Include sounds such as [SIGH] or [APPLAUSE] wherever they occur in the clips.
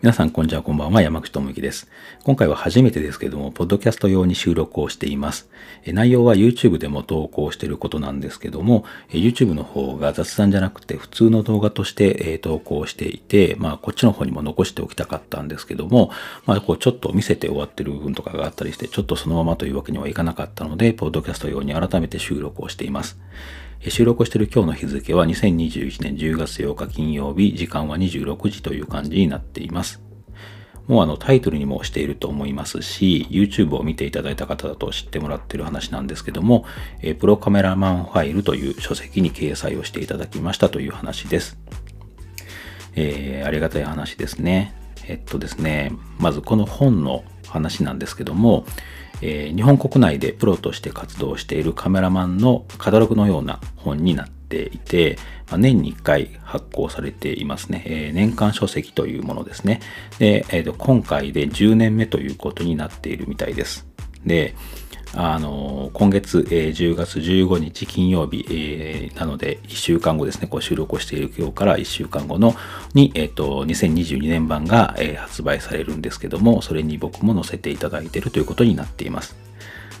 皆さん、こんにちは、こんばんは。山口智之です。今回は初めてですけども、ポッドキャスト用に収録をしています。内容は YouTube でも投稿していることなんですけども、YouTube の方が雑談じゃなくて普通の動画として投稿していて、まあ、こっちの方にも残しておきたかったんですけども、まあ、こうちょっと見せて終わってる部分とかがあったりして、ちょっとそのままというわけにはいかなかったので、ポッドキャスト用に改めて収録をしています。収録している今日の日付は2021年10月8日金曜日、時間は26時という感じになっています。もうあのタイトルにもしていると思いますし、YouTube を見ていただいた方だと知ってもらっている話なんですけども、プロカメラマンファイルという書籍に掲載をしていただきましたという話です。えー、ありがたい話ですね。えっとですね、まずこの本の話なんですけども、えー、日本国内でプロとして活動しているカメラマンのカタログのような本になっていて、まあ、年に1回発行されていますね。えー、年間書籍というものですね。で、えー、今回で10年目ということになっているみたいです。で、あの、今月、えー、10月15日金曜日、えー、なので1週間後ですね、こう収録をしている今日から1週間後のに、えっ、ー、と、2022年版が、えー、発売されるんですけども、それに僕も載せていただいているということになっています。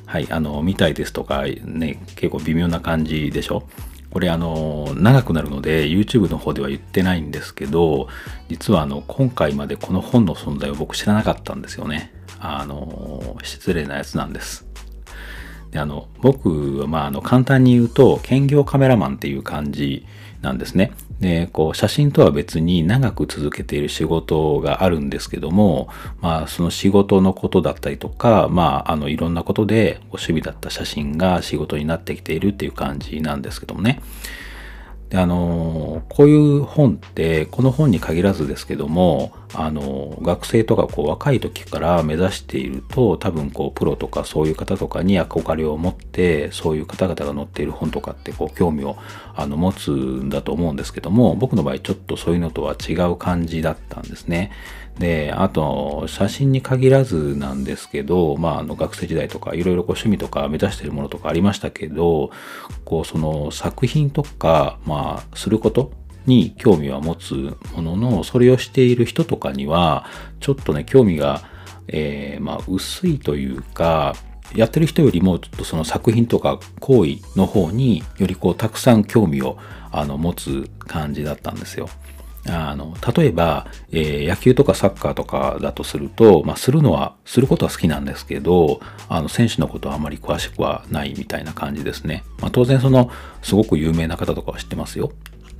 はい、あの、見たいですとか、ね、結構微妙な感じでしょ？これあの、長くなるので YouTube の方では言ってないんですけど、実はあの、今回までこの本の存在を僕知らなかったんですよね。あの、失礼なやつなんです。で、あの、僕はまあ、あの、簡単に言うと、兼業カメラマンっていう感じなんですね。で、こう、写真とは別に長く続けている仕事があるんですけども、まあ、その仕事のことだったりとか、まあ、あの、いろんなことでお趣味だった写真が仕事になってきているっていう感じなんですけどもね。であのこういう本ってこの本に限らずですけどもあの学生とかこう若い時から目指していると多分こうプロとかそういう方とかに憧れを持ってそういう方々が載っている本とかってこう興味をあの持つんだと思うんですけども僕の場合ちょっとそういうのとは違う感じだったんですね。で、あと、写真に限らずなんですけど、まあ、あの、学生時代とか、いろいろこう趣味とか目指してるものとかありましたけど、こう、その作品とか、まあ、することに興味は持つものの、それをしている人とかには、ちょっとね、興味が、えー、まあ、薄いというか、やってる人よりも、ちょっとその作品とか行為の方によりこう、たくさん興味を、あの、持つ感じだったんですよ。あの、例えば、えー、野球とかサッカーとかだとすると、まあ、するのは、することは好きなんですけど、あの、選手のことはあまり詳しくはないみたいな感じですね。まあ、当然その、すごく有名な方とかは知ってますよ。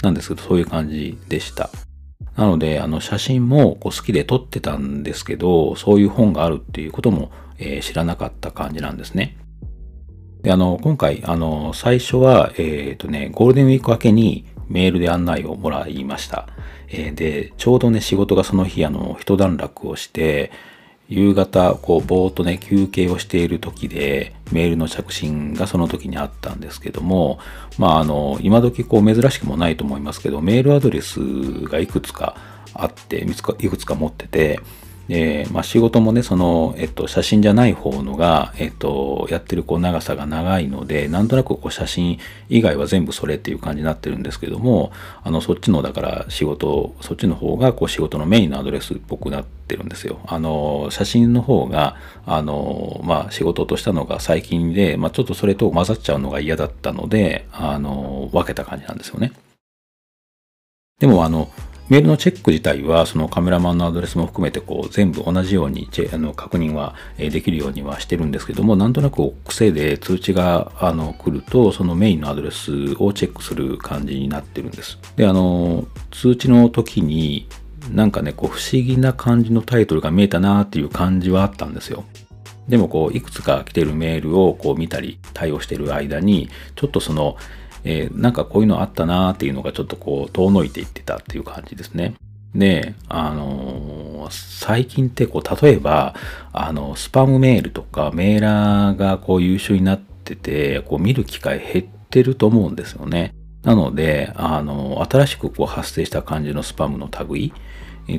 なんですけど、そういう感じでした。なので、あの、写真もこう好きで撮ってたんですけど、そういう本があるっていうことも、えー、知らなかった感じなんですね。で、あの、今回、あの、最初は、えっ、ー、とね、ゴールデンウィーク明けにメールで案内をもらいました。えー、で、ちょうどね、仕事がその日、あの、一段落をして、夕方、こう、ぼーっとね、休憩をしている時で、メールの着信がその時にあったんですけども、まあ、あの、今時こう、珍しくもないと思いますけど、メールアドレスがいくつかあって、いくつか持ってて、で、まあ、仕事もね、その、えっと、写真じゃない方のが、えっと、やってるこう長さが長いので、なんとなくこう写真以外は全部それっていう感じになってるんですけども、あの、そっちの、だから仕事、そっちの方がこう仕事のメインのアドレスっぽくなってるんですよ。あの、写真の方が、あの、まあ、仕事としたのが最近で、まあ、ちょっとそれと混ざっちゃうのが嫌だったので、あの、分けた感じなんですよね。でも、あの、メールのチェック自体は、そのカメラマンのアドレスも含めて、こう、全部同じようにあの確認はできるようにはしてるんですけども、なんとなく癖で通知があの来ると、そのメインのアドレスをチェックする感じになってるんです。で、あの、通知の時に、なんかね、こう、不思議な感じのタイトルが見えたなっていう感じはあったんですよ。でもこう、いくつか来てるメールをこう見たり対応してる間に、ちょっとその、えー、なんかこういうのあったなーっていうのがちょっとこう遠のいていってたっていう感じですね。で、あのー、最近ってこう、例えば、あの、スパムメールとかメーラーがこう優秀になってて、こう見る機会減ってると思うんですよね。なので、あの、新しくこう発生した感じのスパムの類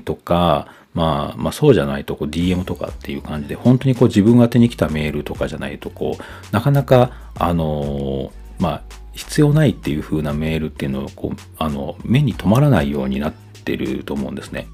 とか、まあ、まあそうじゃないとこう DM とかっていう感じで、本当にこう自分宛に来たメールとかじゃないと、こう、なかなか、あの、まあ、必要ないっていう風なメールっていうのをこうあの目に留まらないようになってると思うんですね。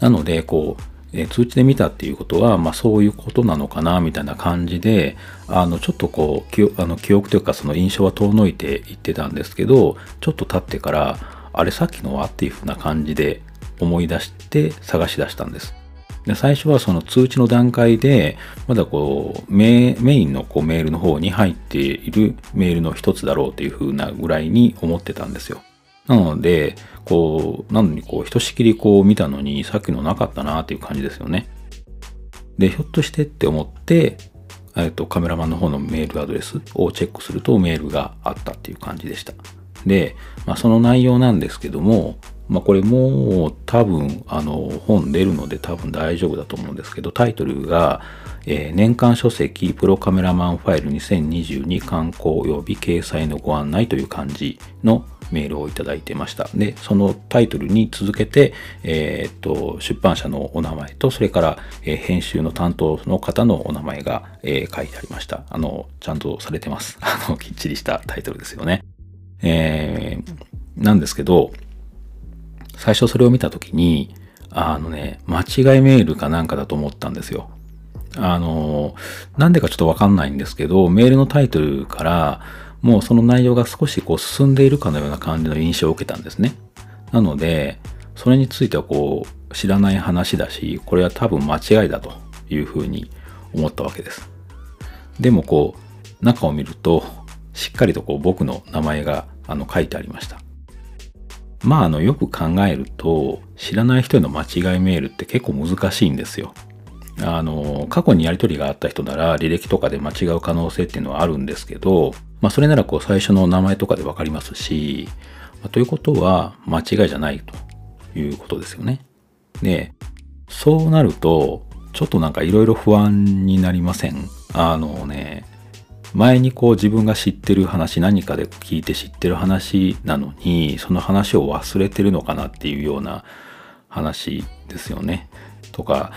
なので、こう、え通知で見たっていうことは、まあそういうことなのかな、みたいな感じで、あの、ちょっとこう、記あの記憶というかその印象は遠のいていってたんですけど、ちょっと経ってから、あれさっきのは？っていうふうな感じで思い出して探し出したんです。で最初はその通知の段階で、まだこうメ、メインのこうメールの方に入っているメールの一つだろうっていう風なぐらいに思ってたんですよ。なので、こう、なのにこう、ひとしきりこう見たのに、さっきのなかったなっていう感じですよね。で、ひょっとしてって思って、えっと、カメラマンの方のメールアドレスをチェックするとメールがあったっていう感じでした。で、まあ、その内容なんですけども、まあ、これもう多分、あの、本出るので多分大丈夫だと思うんですけど、タイトルが、えー、年間書籍プロカメラマンファイル2022観光及び掲載のご案内という感じのメールをいただいてました。で、そのタイトルに続けて、えー、っと、出版社のお名前と、それから、えー、編集の担当の方のお名前が、えー、書いてありました。あの、ちゃんとされてます。[LAUGHS] あの、きっちりしたタイトルですよね。えー、なんですけど、最初それを見たときに、あのね、間違いメールかなんかだと思ったんですよ。あの、なんでかちょっとわかんないんですけど、メールのタイトルから、もうその内容が少しこう進んでいるかのような感じの印象を受けたんですね。なので、それについてはこう、知らない話だし、これは多分間違いだというふうに思ったわけです。でもこう、中を見ると、しっかりとこう僕の名前があの書いてありました。まああのよく考えると知らない人への間違いメールって結構難しいんですよ。あの過去にやり取りがあった人なら履歴とかで間違う可能性っていうのはあるんですけど、まあそれならこう最初の名前とかでわかりますし、まあ、ということは間違いじゃないということですよね。で、そうなるとちょっとなんかいろいろ不安になりません？あのね、前にこう自分が知ってる話何かで聞いて知ってる話なのにその話を忘れてるのかなっていうような話ですよね。とか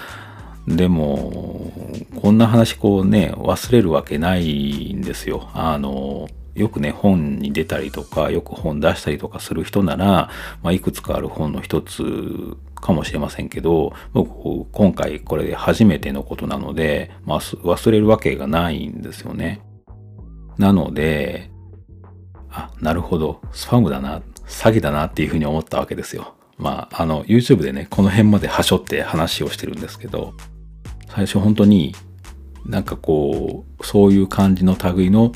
でもこんな話こうね忘れるわけないんですよ。あのよくね本に出たりとかよく本出したりとかする人なら、まあ、いくつかある本の一つかもしれませんけど僕今回これで初めてのことなので、まあ、忘れるわけがないんですよね。なので、あ、なるほど、スパムだな、詐欺だなっていうふうに思ったわけですよ。まあ、あの、YouTube でね、この辺まではしょって話をしてるんですけど、最初本当になんかこう、そういう感じの類の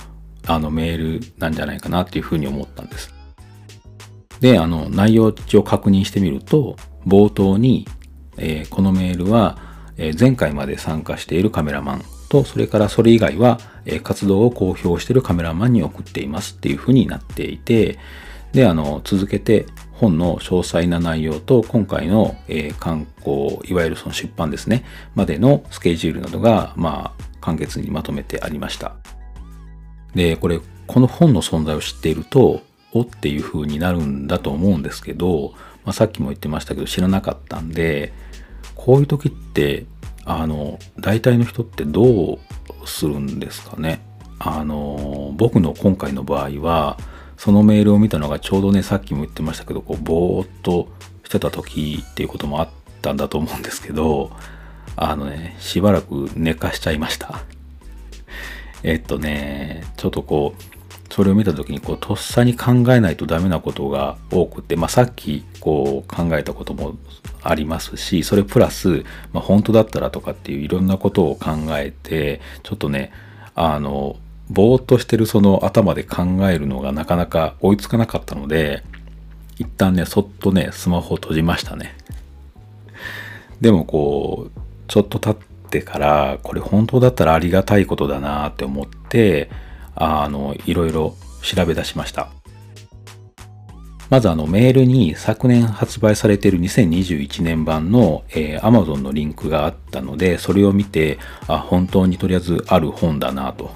あのメールなんじゃないかなっていうふうに思ったんです。で、あの、内容を確認してみると、冒頭に、えー、このメールは、えー、前回まで参加しているカメラマンと、それからそれ以外は、え活動を公表しているカメラマンに送っていますっていうふうになっていて、で、あの、続けて本の詳細な内容と今回の、えー、観光、いわゆるその出版ですね、までのスケジュールなどが、まあ、簡潔にまとめてありました。で、これ、この本の存在を知っていると、おっていう風になるんだと思うんですけど、まあ、さっきも言ってましたけど知らなかったんで、こういう時ってあの、大体の人ってどうするんですかね？あの、僕の今回の場合は、そのメールを見たのがちょうどね、さっきも言ってましたけど、こう、ぼーっとしてた時っていうこともあったんだと思うんですけど、あのね、しばらく寝かしちゃいました。えっとね、ちょっとこう、それを見た時にこうとっさに考えないとダメなことが多くて、まあ、さっきこう考えたこともありますしそれプラス、まあ、本当だったらとかっていういろんなことを考えてちょっとねあのぼーっとしてるその頭で考えるのがなかなか追いつかなかったので一旦ねそっとねスマホを閉じましたね。でもこうちょっと経ってからこれ本当だったらありがたいことだなって思ってあの、いろいろ調べ出しました。まずあのメールに昨年発売されている2021年版の、えー、Amazon のリンクがあったので、それを見て、あ、本当にとりあえずある本だなと。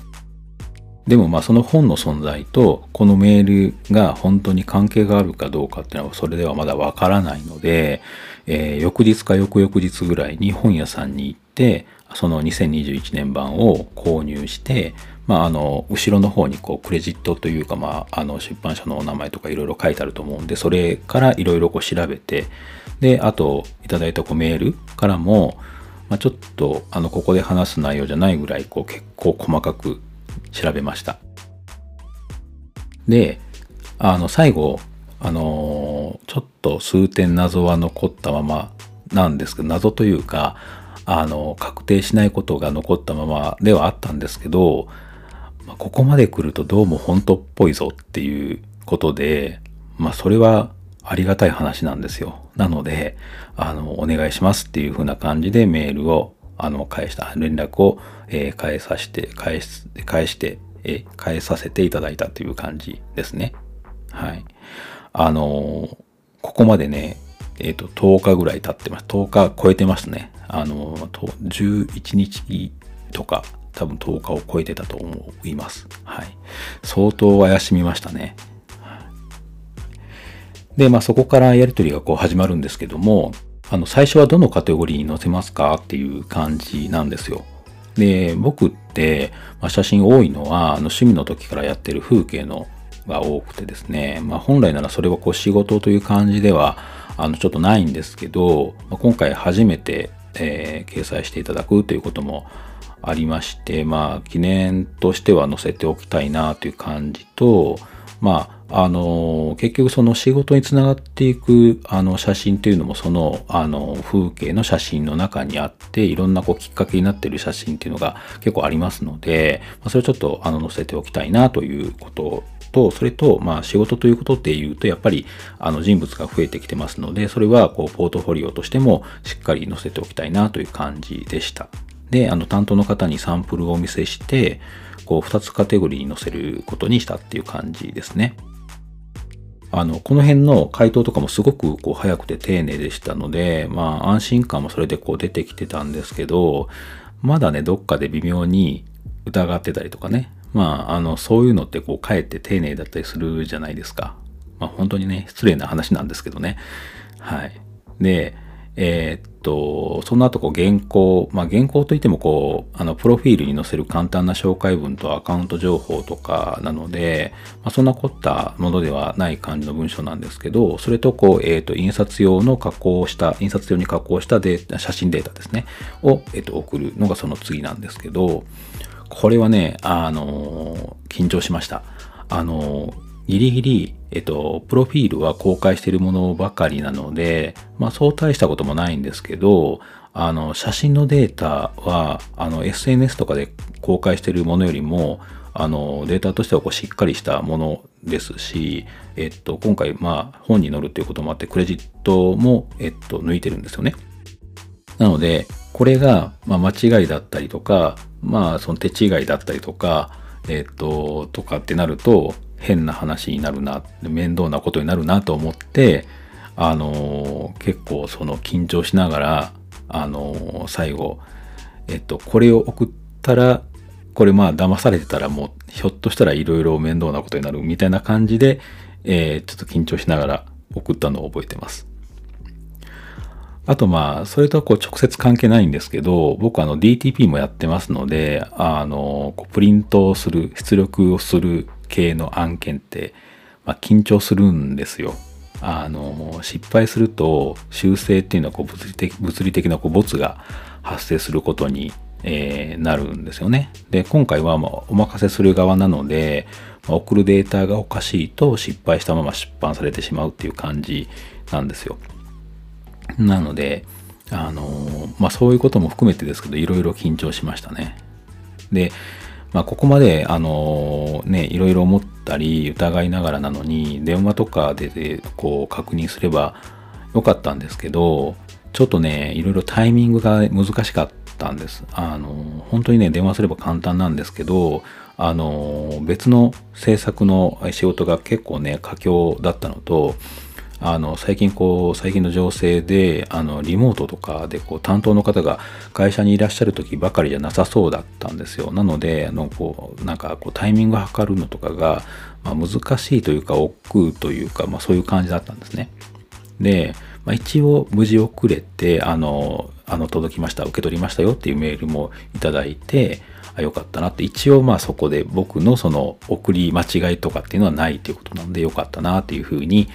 でもまあその本の存在とこのメールが本当に関係があるかどうかっていうのはそれではまだわからないので、えー、翌日か翌々日ぐらいに本屋さんに行ってその2021年版を購入して、まあ、あの、後ろの方にこう、クレジットというか、まあ、あの、出版社のお名前とかいろいろ書いてあると思うんで、それからいろいろ調べて、で、あと、いただいたこうメールからも、まあ、ちょっと、あの、ここで話す内容じゃないぐらい、こう、結構細かく調べました。で、あの、最後、あのちょっと数点謎は残ったままなんですけど、謎というか、あの、確定しないことが残ったままではあったんですけど、まあ、ここまで来るとどうも本当っぽいぞっていうことで、まあそれはありがたい話なんですよ。なので、あの、お願いしますっていう風な感じでメールを、あの、返した、連絡を、えー、返さして、返す、返して、えー、返させていただいたという感じですね。はい。あのー、ここまでね、えっ、と、10日ぐらい経ってます。10日超えてますね。あの、11日とか、多分10日を超えてたと思います。はい。相当怪しみましたね。で、まあそこからやりとりがこう始まるんですけども、あの、最初はどのカテゴリーに載せますかっていう感じなんですよ。で、僕って、まあ、写真多いのは、あの趣味の時からやってる風景のが多くてですね、まあ本来ならそれはこう仕事という感じでは、あの、ちょっとないんですけど、まあ、今回初めて、えー、掲載していただくということもありまして、まあ、記念としては載せておきたいなという感じと、まあ、あの、結局その仕事につながっていく、あの、写真というのもその、あの、風景の写真の中にあって、いろんなこうきっかけになっている写真っていうのが結構ありますので、まあ、それをちょっと、あの、載せておきたいなということと、それと、まあ仕事ということで言うと、やっぱりあの人物が増えてきてますので、それはこうポートフォリオとしてもしっかり載せておきたいなという感じでした。で、あの担当の方にサンプルをお見せして、こう2つカテゴリーに載せることにしたっていう感じですね。あの、この辺の回答とかもすごくこう早くて丁寧でしたので、まあ安心感もそれでこう出てきてたんですけど、まだね、どっかで微妙に疑ってたりとかね、まあ、あの、そういうのってこう、かえって丁寧だったりするじゃないですか。まあ、本当にね、失礼な話なんですけどね。はい。で、えー、っと、その後、こう、原稿、まあ、原稿といっても、こう、あの、プロフィールに載せる簡単な紹介文とアカウント情報とかなので、まあ、そんな凝ったものではない感じの文章なんですけど、それと、こう、えー、と、印刷用の加工した、印刷用に加工したデータ、写真データですね、を、えー、と、送るのがその次なんですけど、これはね、あの緊張しました。あのギリギリ、えっと、プロフィールは公開しているものばかりなので、まあそう大したこともないんですけど、あの、写真のデータは、あの、SNS とかで公開しているものよりも、あの、データとしてはこうしっかりしたものですし、えっと、今回、まあ、本に載るっていうこともあって、クレジットも、えっと、抜いてるんですよね。なので、これが、まあ、間違いだったりとか、まあ、その手違いだったりとか、えっ、と、とかってなると、変な話になるな、面倒なことになるなと思って、あの結構その緊張しながら、あの最後、えっと、これを送ったら、これまあ騙されてたらもうひょっとしたらいろいろ面倒なことになるみたいな感じで、えー、ちょっと緊張しながら送ったのを覚えてます。あとまあ、それとはこう直接関係ないんですけど、僕あの DTP もやってますので、あの、プリントをする、出力をする系の案件って、まあ、緊張するんですよ。あの、失敗すると修正っていうのはこう物理的物理的なこうボツが発生することに、えー、なるんですよね。で、今回はまあお任せする側なので、まあ、送るデータがおかしいと失敗したまま出版されてしまうっていう感じなんですよ。なので、あのまあそういうことも含めてですけど、いろいろ緊張しましたね。で、まあここまで、あのね、いろいろ思ったり疑いながらなのに、電話とかでこう確認すればよかったんですけど、ちょっとね、いろいろタイミングが難しかったんです。あの本当にね、電話すれば簡単なんですけど、あの別の制作の仕事が結構ね、佳境だったのと、あの、最近こう、最近の情勢で、あの、リモートとかで、こう、担当の方が会社にいらっしゃる時ばかりじゃなさそうだったんですよ。なので、あの、こう、なんか、こう、タイミングを測るのとかが、まあ、難しいというか、億劫というか、まあ、そういう感じだったんですね。で、まあ、一応、無事遅れて、あの、あの、届きました、受け取りましたよっていうメールもいただいて、あ、よかったなって、一応まあそこで僕のその送り間違いとかっていうのはないということなんでよかったなっていうふうに、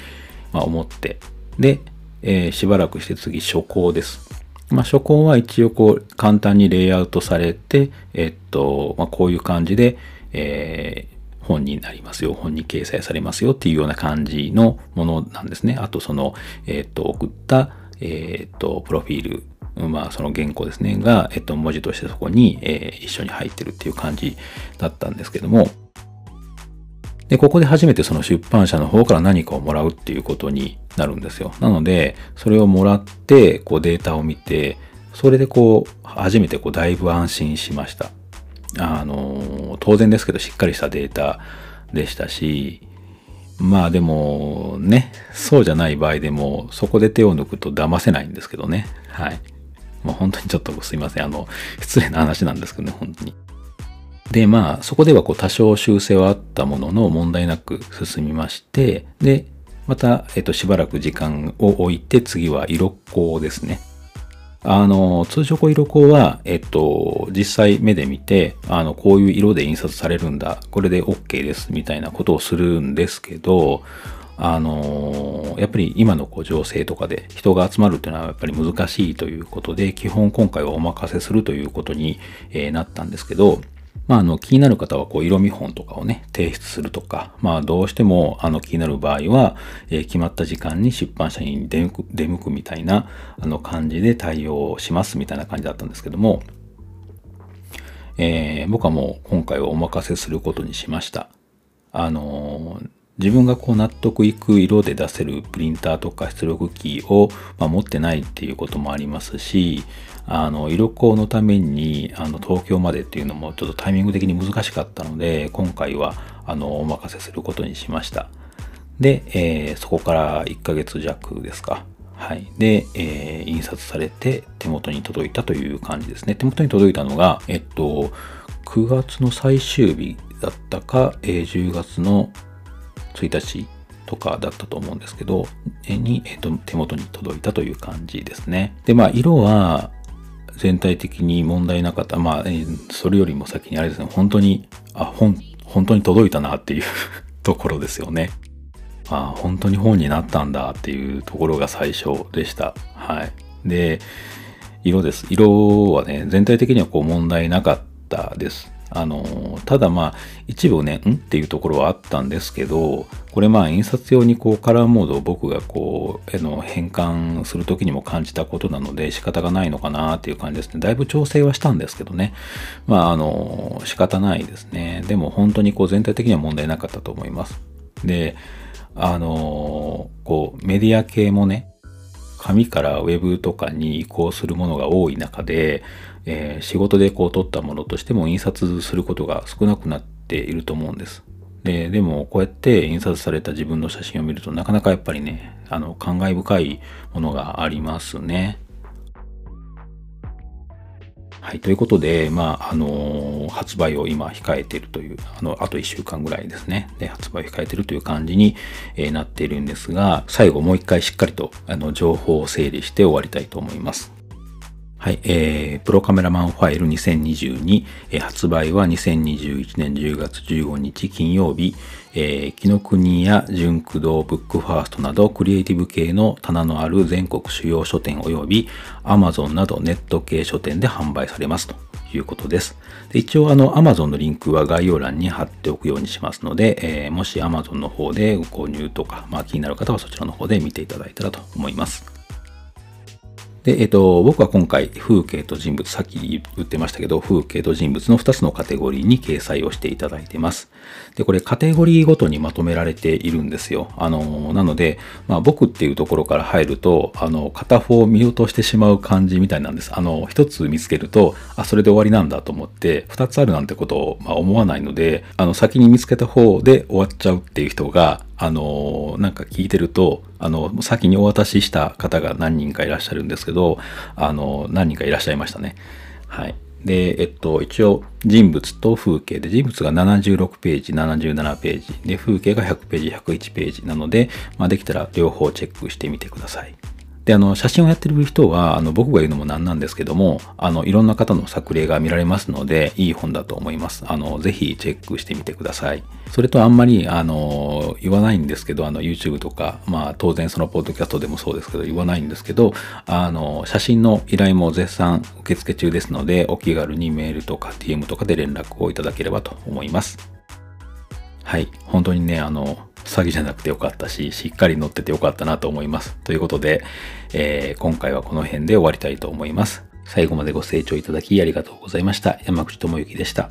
まあ、思って、で、えー、しばらくして次初稿です。まあ、初稿は一応こう簡単にレイアウトされて、えっと、まあ、こういう感じで、えー、本になりますよ、本に掲載されますよっていうような感じのものなんですね。あとその、えっ、と、送った、えっ、と、プロフィール、まあその原稿ですね、が、えっ、と、文字としてそこに、えー、一緒に入ってるっていう感じだったんですけども、で、ここで初めてその出版社の方から何かをもらうっていうことになるんですよ。なので、それをもらって、こうデータを見て、それでこう、初めてこうだいぶ安心しました。あの、当然ですけどしっかりしたデータでしたし、まあでもね、そうじゃない場合でも、そこで手を抜くと騙せないんですけどね。はい。もう本当にちょっとすいません。あの、失礼な話なんですけどね、本当に。で、まあ、そこではこう多少修正はあったものの問題なく進みまして、で、また、えっと、しばらく時間を置いて、次は色っ子ですね。あの、通常こう色光は、えっと、実際目で見て、あの、こういう色で印刷されるんだ、これで OK です、みたいなことをするんですけど、あの、やっぱり今のこう情勢とかで人が集まるっていうのはやっぱり難しいということで、基本今回はお任せするということに、え、なったんですけど、まあ、あの、気になる方は、こう、色見本とかをね、提出するとか、まあ、どうしても、あの、気になる場合は、えー、決まった時間に出版社に出向く、出向くみたいな、あの、感じで対応しますみたいな感じだったんですけども、えー、僕はもう今回はお任せすることにしました。あのー、自分がこう納得いく色で出せるプリンターとか出力機を、まあ、持ってないっていうこともありますし、あの、色光のために、あの、東京までっていうのもちょっとタイミング的に難しかったので、今回は、あの、お任せすることにしました。で、えー、そこから1ヶ月弱ですか。はい。で、えー、印刷されて手元に届いたという感じですね。手元に届いたのが、えっと、9月の最終日だったか、えー、10月の1日とかだったと思うんですけど、に、えっと、手元に届いたという感じですね。で、まあ、色は、全体的に問題なかった。まあ、それよりも先にあれですね、本当に、あ、本、本当に届いたなっていう [LAUGHS] ところですよね。あ、本当に本になったんだっていうところが最初でした。はい。で、色です。色はね、全体的にはこう問題なかったです。あの、ただまあ、一部ね、んっていうところはあったんですけど、これまあ、印刷用にこう、カラーモードを僕がこう、の変換するときにも感じたことなので、仕方がないのかなっていう感じですね。だいぶ調整はしたんですけどね。まあ、あの、仕方ないですね。でも本当にこう、全体的には問題なかったと思います。で、あの、こう、メディア系もね、紙からウェブとかに移行するものが多い中で、えー、仕事でこう撮ったものとしても印刷することが少なくなっていると思うんです。で、でもこうやって印刷された自分の写真を見るとなかなかやっぱりね、あの、感慨深いものがありますね。はい。ということで、まあ、あのー、発売を今控えているという、あの、あと1週間ぐらいですね。で、発売を控えているという感じに、えー、なっているんですが、最後もう一回しっかりと、あの、情報を整理して終わりたいと思います。はい、えー、プロカメラマンファイル2022、えー、発売は2021年10月15日金曜日、えー、紀ノ国や純駆動ブックファーストなどクリエイティブ系の棚のある全国主要書店及び Amazon などネット系書店で販売されますということです。で一応あの Amazon のリンクは概要欄に貼っておくようにしますので、えー、もし Amazon の方でご購入とか、まあ、気になる方はそちらの方で見ていただいたらと思います。で、えっと、僕は今回、風景と人物、さっき言ってましたけど、風景と人物の2つのカテゴリーに掲載をしていただいてます。で、これカテゴリーごとにまとめられているんですよ。あの、なので、まあ僕っていうところから入ると、あの、片方見落としてしまう感じみたいなんです。あの、一つ見つけると、あ、それで終わりなんだと思って、二つあるなんてことを、まあ、思わないので、あの、先に見つけた方で終わっちゃうっていう人が、あの、なんか聞いてると、あの、先にお渡しした方が何人かいらっしゃるんですけど、あの、何人かいらっしゃいましたね。はい。で、えっと、一応、人物と風景で、人物が76ページ、77ページ、で、風景が100ページ、101ページなので、まあ、できたら両方チェックしてみてください。で、あの、写真をやってる人は、あの、僕が言うのもなんなんですけども、あの、いろんな方の作例が見られますので、いい本だと思います。あの、ぜひチェックしてみてください。それとあんまり、あの、言わないんですけど、あの、YouTube とか、まあ、当然そのポッドキャストでもそうですけど、言わないんですけど、あの、写真の依頼も絶賛受付中ですので、お気軽にメールとか TM とかで連絡をいただければと思います。はい。本当にね、あの、詐欺じゃなくてよかったし、しっかり乗っててよかったなと思います。ということで、えー、今回はこの辺で終わりたいと思います。最後までご清聴いただきありがとうございました。山口智之でした。